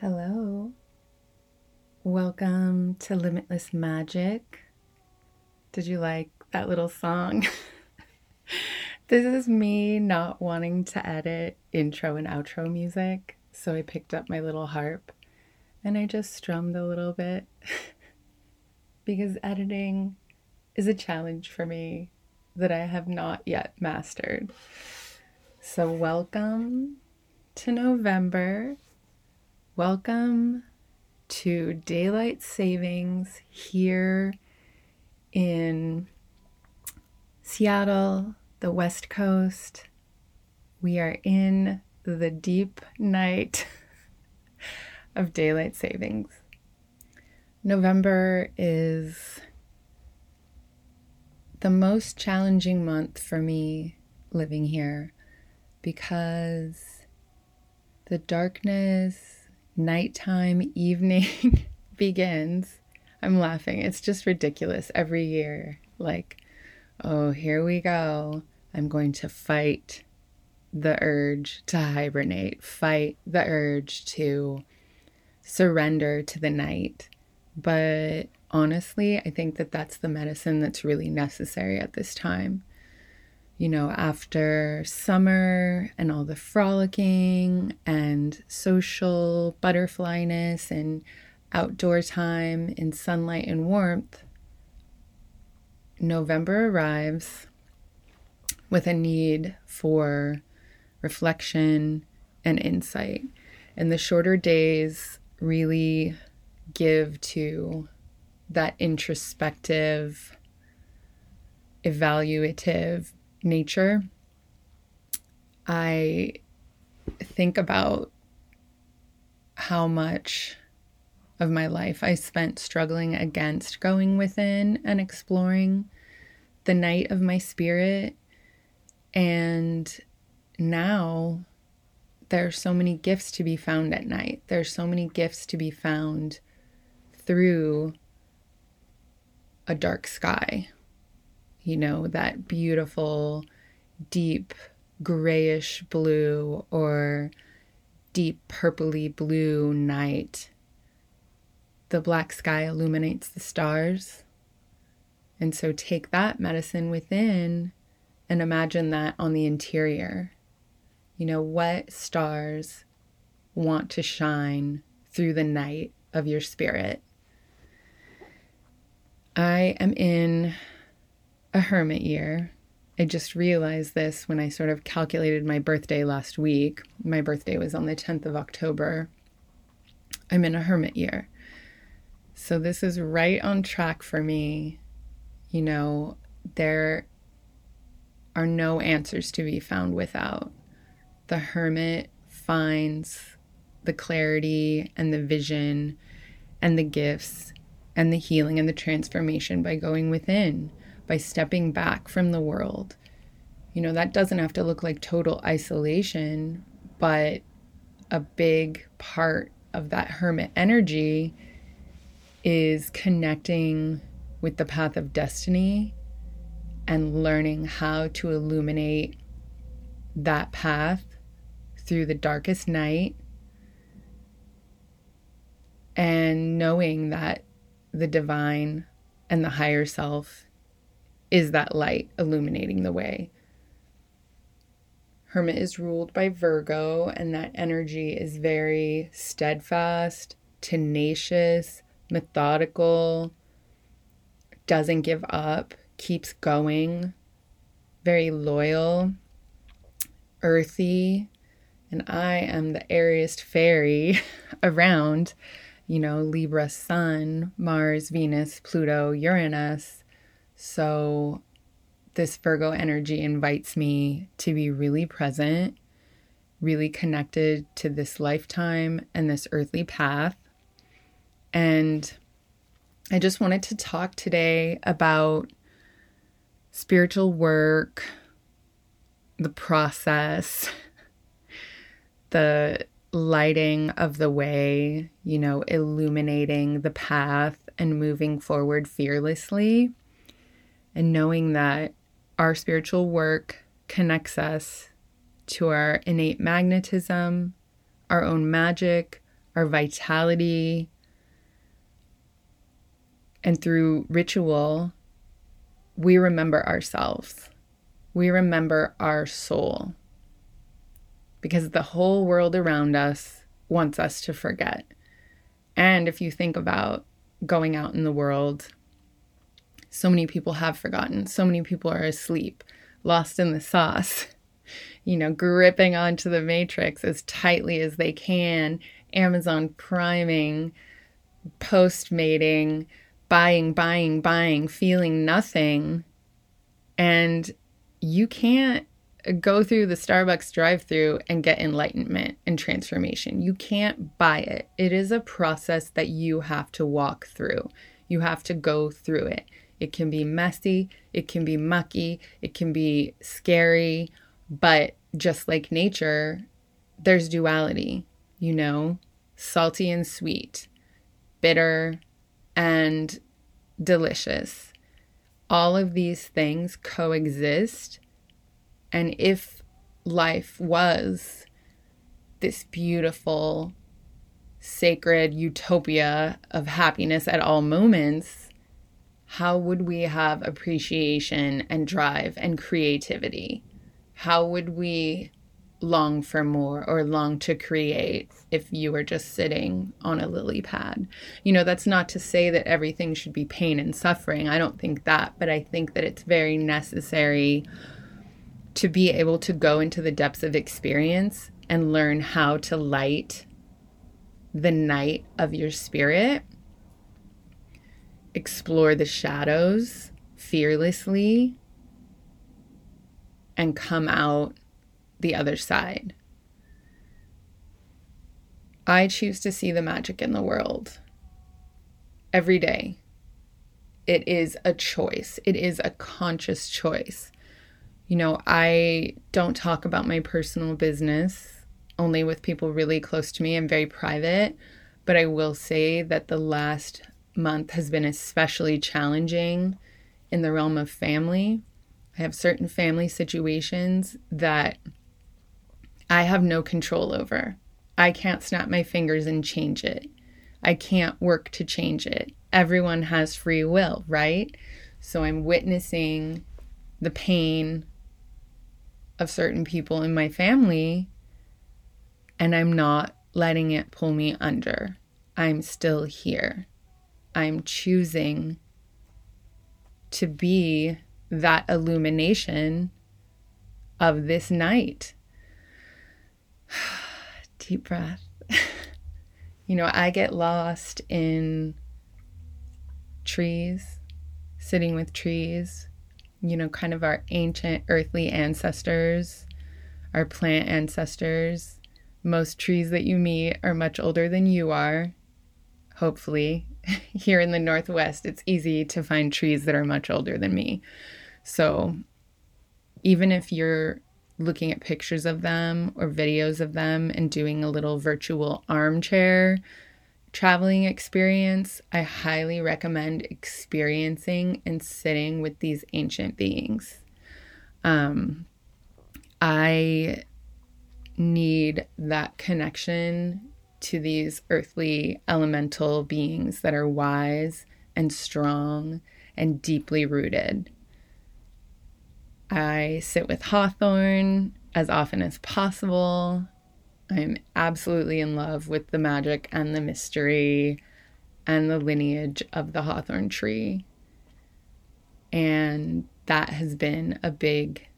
Hello. Welcome to Limitless Magick. Did you like that little song? this is me not wanting to edit intro and outro music, so I picked up my little harp and I just strummed a little bit because editing is a challenge for me that I have not yet mastered. So, welcome to November. Welcome to daylight savings here in Seattle, the West Coast. We are in the deep night of daylight savings. November is the most challenging month for me living here because the darkness nighttime evening begins, I'm laughing. It's just ridiculous every year. Like, oh, here we go. I'm going to fight the urge to hibernate, fight the urge to surrender to the night. But honestly, I think that that's the medicine that's really necessary at this time you know, after summer and all the frolicking and social butterflyness and outdoor time in sunlight and warmth, November arrives with a need for reflection and insight. And the shorter days really give to that introspective, evaluative nature, I think about how much of my life I spent struggling against going within and exploring the night of my spirit. And now there's so many gifts to be found at night. There's so many gifts to be found through a dark sky you know, that beautiful, deep grayish blue or deep purpley blue night. The black sky illuminates the stars. And so take that medicine within and imagine that on the interior. You know, what stars want to shine through the night of your spirit? I am in a hermit year. I just realized this when I sort of calculated my birthday last week. My birthday was on the 10th of October. I'm in a hermit year. So this is right on track for me. You know, there are no answers to be found without. The hermit finds the clarity and the vision and the gifts and the healing and the transformation by going within by stepping back from the world. You know, that doesn't have to look like total isolation, but a big part of that hermit energy is connecting with the path of destiny and learning how to illuminate that path through the darkest night and knowing that the divine and the higher self is that light illuminating the way. Hermit is ruled by Virgo, and that energy is very steadfast, tenacious, methodical, doesn't give up, keeps going, very loyal, earthy. And I am the airiest fairy around, you know, Libra Sun, Mars, Venus, Pluto, Uranus so, this Virgo energy invites me to be really present, really connected to this lifetime and this earthly path. And I just wanted to talk today about spiritual work, the process, the lighting of the way, you know, illuminating the path and moving forward fearlessly and knowing that our spiritual work connects us to our innate magnetism, our own magic, our vitality. And through ritual, we remember ourselves. We remember our soul. Because the whole world around us wants us to forget. And if you think about going out in the world, so many people have forgotten. So many people are asleep, lost in the sauce, you know, gripping onto the matrix as tightly as they can, Amazon priming, post mating, buying, buying, buying, feeling nothing. And you can't go through the Starbucks drive through and get enlightenment and transformation. You can't buy it. It is a process that you have to walk through. You have to go through it. It can be messy, it can be mucky, it can be scary, but just like nature, there's duality, you know, salty and sweet, bitter and delicious. All of these things coexist and if life was this beautiful, sacred utopia of happiness at all moments, how would we have appreciation and drive and creativity? How would we long for more or long to create if you were just sitting on a lily pad. You know, that's not to say that everything should be pain and suffering. I don't think that, but I think that it's very necessary to be able to go into the depths of experience and learn how to light the night of your spirit, explore the shadows fearlessly, and come out the other side. I choose to see the magic in the world every day. It is a choice, it is a conscious choice. You know, I don't talk about my personal business only with people really close to me. I'm very private, but I will say that the last month has been especially challenging in the realm of family. I have certain family situations that I have no control over. I can't snap my fingers and change it. I can't work to change it. Everyone has free will, right? So I'm witnessing the pain of certain people in my family, and I'm not letting it pull me under. I'm still here. I'm choosing to be that illumination of this night. Deep breath. you know, I get lost in trees, sitting with trees, you know, kind of our ancient earthly ancestors, our plant ancestors. Most trees that you meet are much older than you are, hopefully. Here in the Northwest, it's easy to find trees that are much older than me. So even if you're looking at pictures of them or videos of them and doing a little virtual armchair traveling experience, I highly recommend experiencing and sitting with these ancient beings. Um, I need that connection to these earthly elemental beings that are wise and strong and deeply rooted. I sit with Hawthorn as often as possible. I'm absolutely in love with the magic and the mystery and the lineage of the hawthorn tree. And that has been a big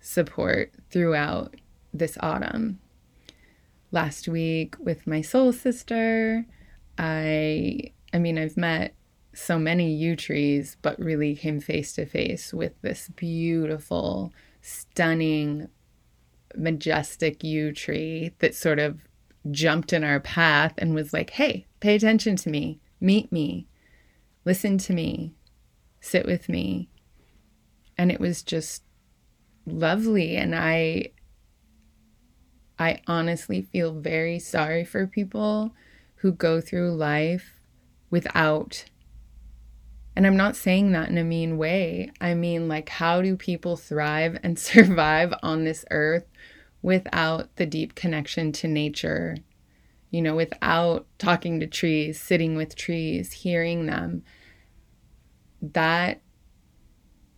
support throughout this autumn. Last week with my soul sister, I I mean I've met so many yew trees, but really came face to face with this beautiful, stunning majestic yew tree that sort of jumped in our path and was like, hey, pay attention to me, meet me, listen to me, sit with me. And it was just lovely. And I, I honestly feel very sorry for people who go through life without and I'm not saying that in a mean way. I mean, like, how do people thrive and survive on this earth without the deep connection to nature you know, without talking to trees, sitting with trees, hearing them. That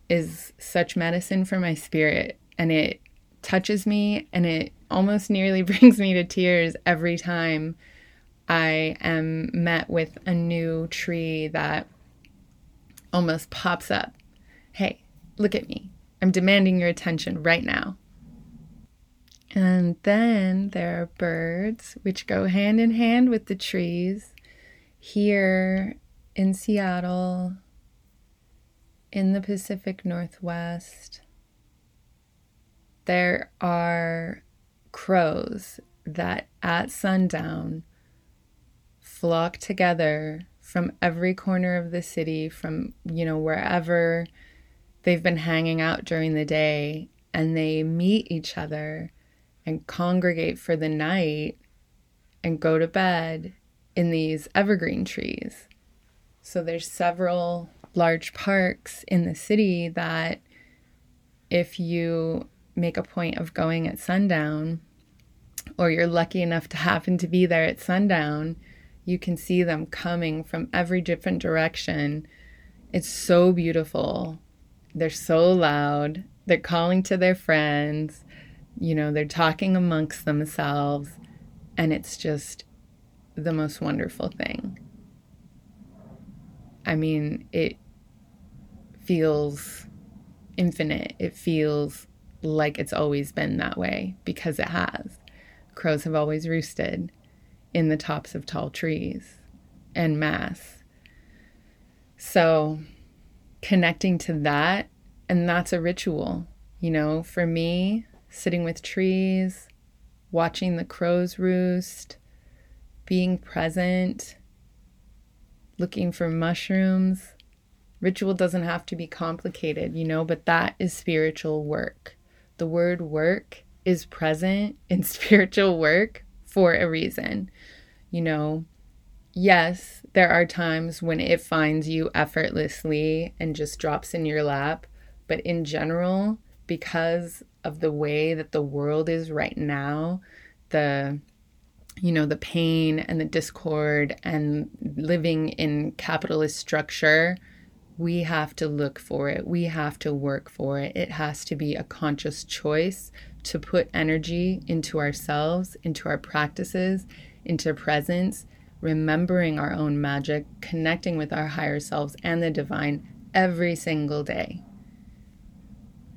is such medicine for my spirit and it touches me and it almost nearly brings me to tears every time I am met with a new tree that almost pops up. Hey, look at me. I'm demanding your attention right now. And then there are birds which go hand in hand with the trees. Here in Seattle, in the Pacific Northwest, there are crows that at sundown flock together from every corner of the city, from, you know, wherever they've been hanging out during the day, and they meet each other and congregate for the night and go to bed in these evergreen trees. So there's several large parks in the city that if you make a point of going at sundown or you're lucky enough to happen to be there at sundown, you can see them coming from every different direction. It's so beautiful. They're so loud. They're calling to their friends you know, they're talking amongst themselves, and it's just the most wonderful thing. I mean, it feels infinite. It feels like it's always been that way because it has. Crows have always roosted in the tops of tall trees en mass. So, connecting to that, and that's a ritual. You know, for me, sitting with trees, watching the crows roost, being present, looking for mushrooms. Ritual doesn't have to be complicated, you know, but that is spiritual work. The word work is present in spiritual work for a reason. You know, yes, there are times when it finds you effortlessly and just drops in your lap, but in general, because of the way that the world is right now, the you know, the pain and the discord and living in capitalist structure, we have to look for it. We have to work for it. It has to be a conscious choice to put energy into ourselves, into our practices, into presence, remembering our own magic, connecting with our higher selves and the divine every single day.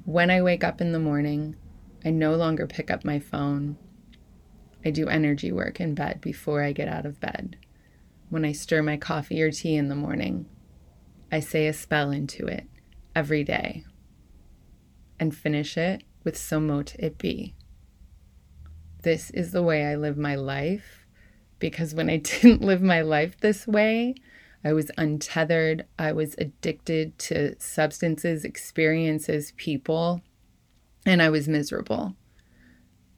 When I wake up in the morning, I no longer pick up my phone. I do energy work in bed before I get out of bed. When I stir my coffee or tea in the morning, I say a spell into it every day and finish it with So Mote It Be. This is the way I live my life because when I didn't live my life this way, I was untethered. I was addicted to substances, experiences, people, and I was miserable.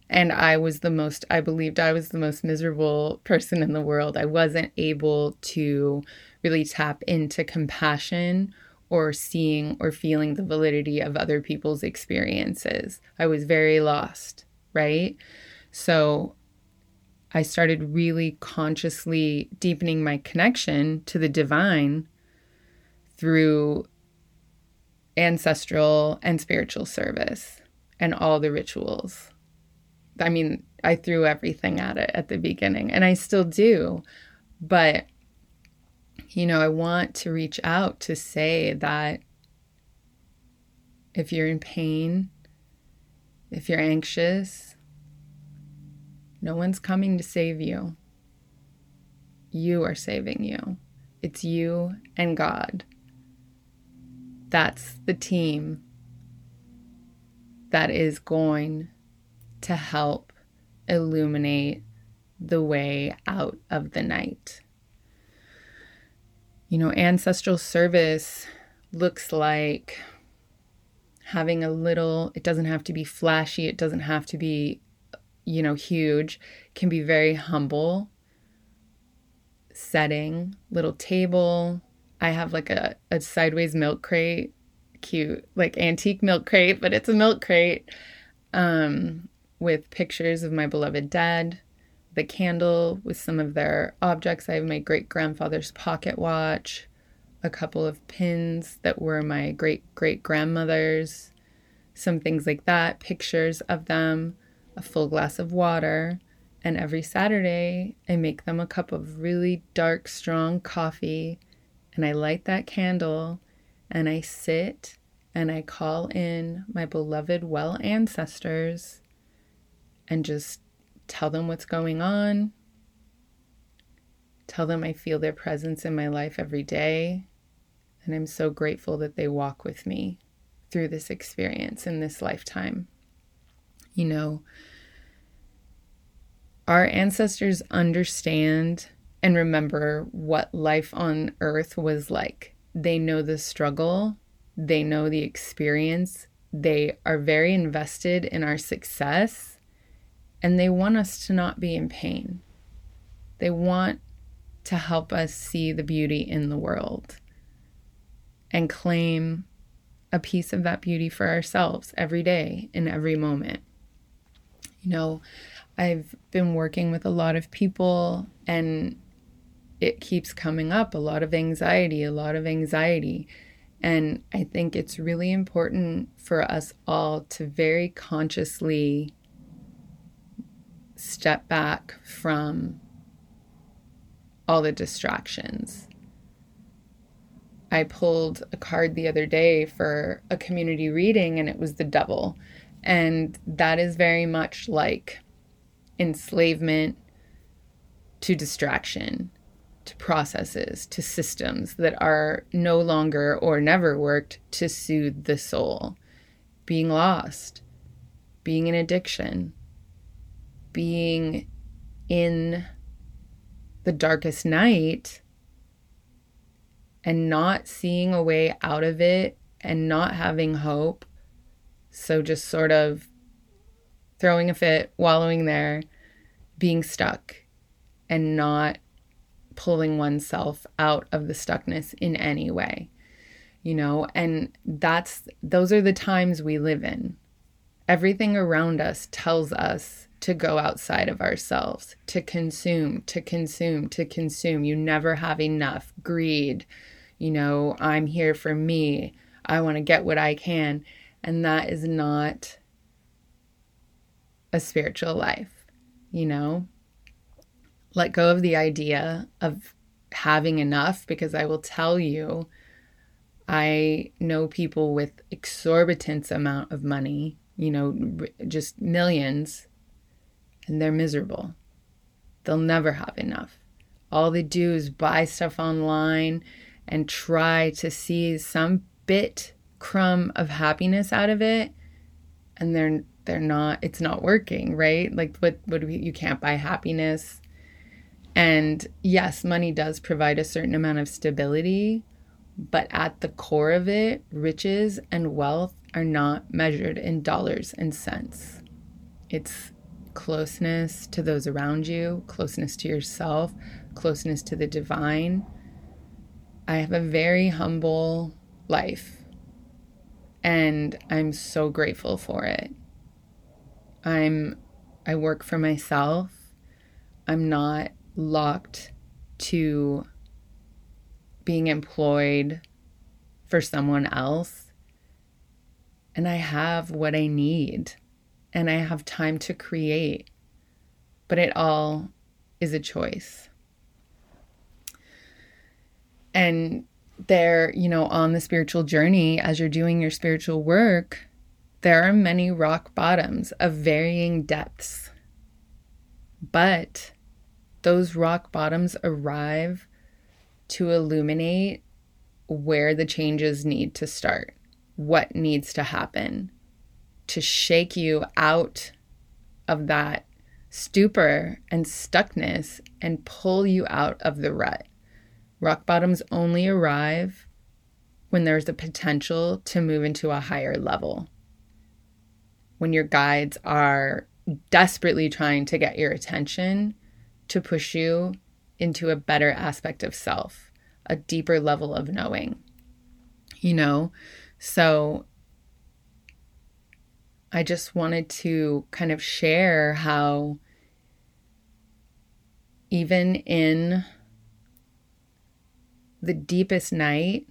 And I was the most, I believed I was the most miserable person in the world. I wasn't able to really tap into compassion or seeing or feeling the validity of other people's experiences. I was very lost, right? So I started really consciously deepening my connection to the divine through ancestral and spiritual service and all the rituals. I mean, I threw everything at it at the beginning, and I still do. But, you know, I want to reach out to say that if you're in pain, if you're anxious, no one's coming to save you. You are saving you. It's you and God. That's the team that is going to help illuminate the way out of the night. You know, ancestral service looks like having a little, it doesn't have to be flashy, it doesn't have to be you know, huge, can be very humble setting, little table. I have like a, a sideways milk crate, cute, like antique milk crate, but it's a milk crate um, with pictures of my beloved dead, the candle with some of their objects. I have my great grandfather's pocket watch, a couple of pins that were my great great grandmother's, some things like that, pictures of them, a full glass of water. And every Saturday, I make them a cup of really dark, strong coffee, and I light that candle and I sit and I call in my beloved well ancestors and just tell them what's going on, tell them I feel their presence in my life every day. And I'm so grateful that they walk with me through this experience in this lifetime. You know, our ancestors understand and remember what life on earth was like. They know the struggle, they know the experience, they are very invested in our success and they want us to not be in pain. They want to help us see the beauty in the world and claim a piece of that beauty for ourselves every day in every moment. You know, I've been working with a lot of people and it keeps coming up a lot of anxiety, a lot of anxiety. And I think it's really important for us all to very consciously step back from all the distractions. I pulled a card the other day for a community reading and it was the devil. And that is very much like enslavement to distraction, to processes, to systems that are no longer or never worked to soothe the soul. Being lost, being in addiction, being in the darkest night and not seeing a way out of it and not having hope. So just sort of throwing a fit, wallowing there, being stuck, and not pulling oneself out of the stuckness in any way. You know, and that's those are the times we live in. Everything around us tells us to go outside of ourselves, to consume, to consume, to consume. You never have enough. Greed, you know, I'm here for me. I want to get what I can. And that is not a spiritual life, you know? Let go of the idea of having enough because I will tell you, I know people with exorbitant amount of money, you know, just millions and they're miserable. They'll never have enough. All they do is buy stuff online and try to see some bit crumb of happiness out of it and they're they're not it's not working, right? Like what what we, you can't buy happiness. And yes, money does provide a certain amount of stability, but at the core of it, riches and wealth are not measured in dollars and cents. It's closeness to those around you, closeness to yourself, closeness to the divine. I have a very humble life and I'm so grateful for it. I'm I work for myself. I'm not locked to being employed for someone else. And I have what I need and I have time to create. But it all is a choice. And there, you know, on the spiritual journey, as you're doing your spiritual work, there are many rock bottoms of varying depths. But those rock bottoms arrive to illuminate where the changes need to start, what needs to happen to shake you out of that stupor and stuckness and pull you out of the rut. Rock bottoms only arrive when there's a potential to move into a higher level. When your guides are desperately trying to get your attention to push you into a better aspect of self, a deeper level of knowing. You know, so I just wanted to kind of share how even in the deepest night,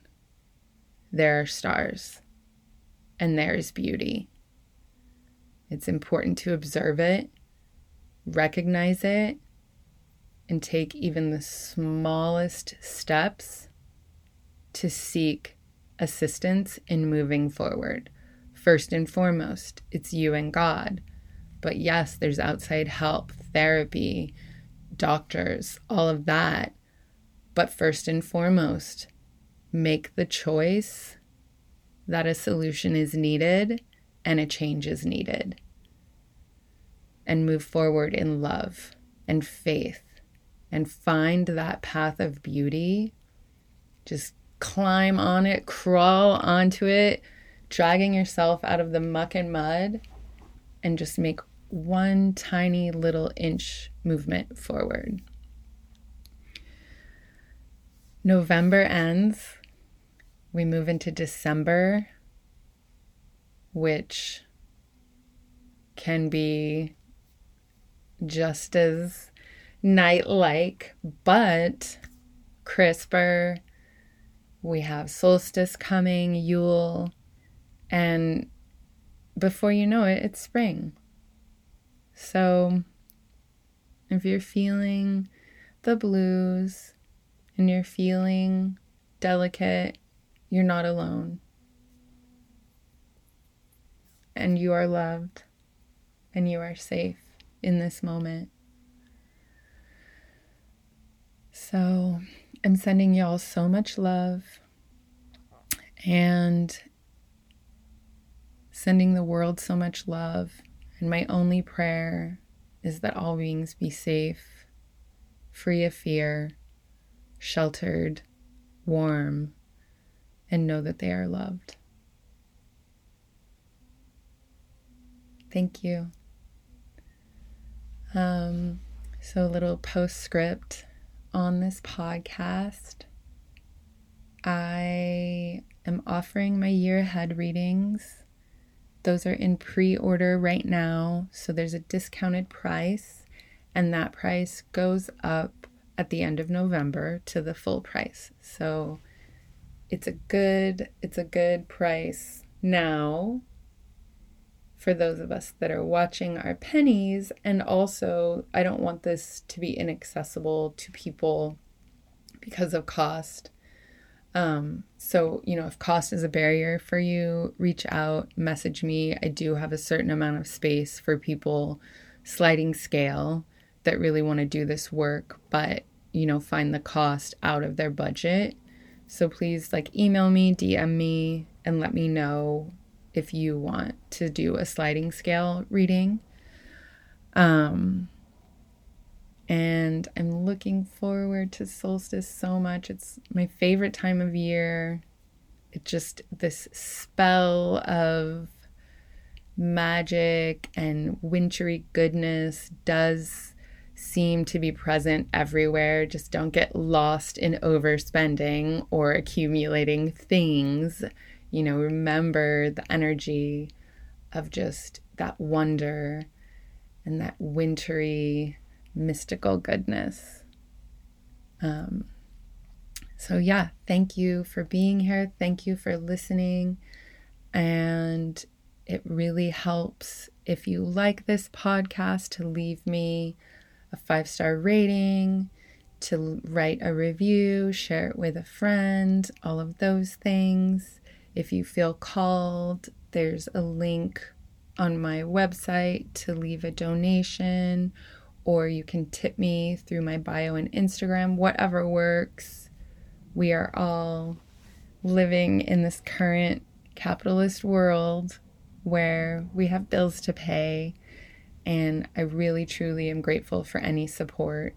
there are stars and there is beauty. It's important to observe it, recognize it, and take even the smallest steps to seek assistance in moving forward. First and foremost, it's you and God. But yes, there's outside help, therapy, doctors, all of that. But first and foremost, make the choice that a solution is needed and a change is needed. And move forward in love and faith and find that path of beauty. Just climb on it, crawl onto it, dragging yourself out of the muck and mud, and just make one tiny little inch movement forward. November ends. We move into December, which can be just as night like, but crisper. We have solstice coming, Yule, and before you know it, it's spring. So, if you're feeling the blues and you're feeling delicate, you're not alone. And you are loved and you are safe in this moment. So, I'm sending y'all so much love and sending the world so much love. And my only prayer is that all beings be safe, free of fear, sheltered, warm, and know that they are loved. Thank you. Um, so, a little postscript on this podcast. I am offering my year ahead readings those are in pre order right now. So there's a discounted price, and that price goes up at the end of November to the full price. So it's a good it's a good price now for those of us that are watching our pennies and also I don't want this to be inaccessible to people because of cost. Um, so, you know, if cost is a barrier for you, reach out, message me. I do have a certain amount of space for people sliding scale that really want to do this work, but, you know, find the cost out of their budget. So please, like, email me, DM me, and let me know if you want to do a sliding scale reading. Um, and I'm looking forward to solstice so much. It's my favorite time of year. It just this spell of magic and wintry goodness does seem to be present everywhere. Just don't get lost in overspending or accumulating things. You know, remember the energy of just that wonder and that wintry mystical goodness. Um, so, yeah, thank you for being here. Thank you for listening. And it really helps if you like this podcast to leave me a five star rating, to write a review, share it with a friend, all of those things. If you feel called, there's a link on my website to leave a donation or you can tip me through my bio and Instagram, whatever works. We are all living in this current capitalist world where we have bills to pay. And I really, truly am grateful for any support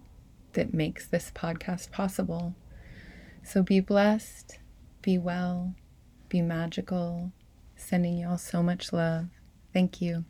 that makes this podcast possible. So be blessed, be well, be magical. Sending y'all so much love. Thank you.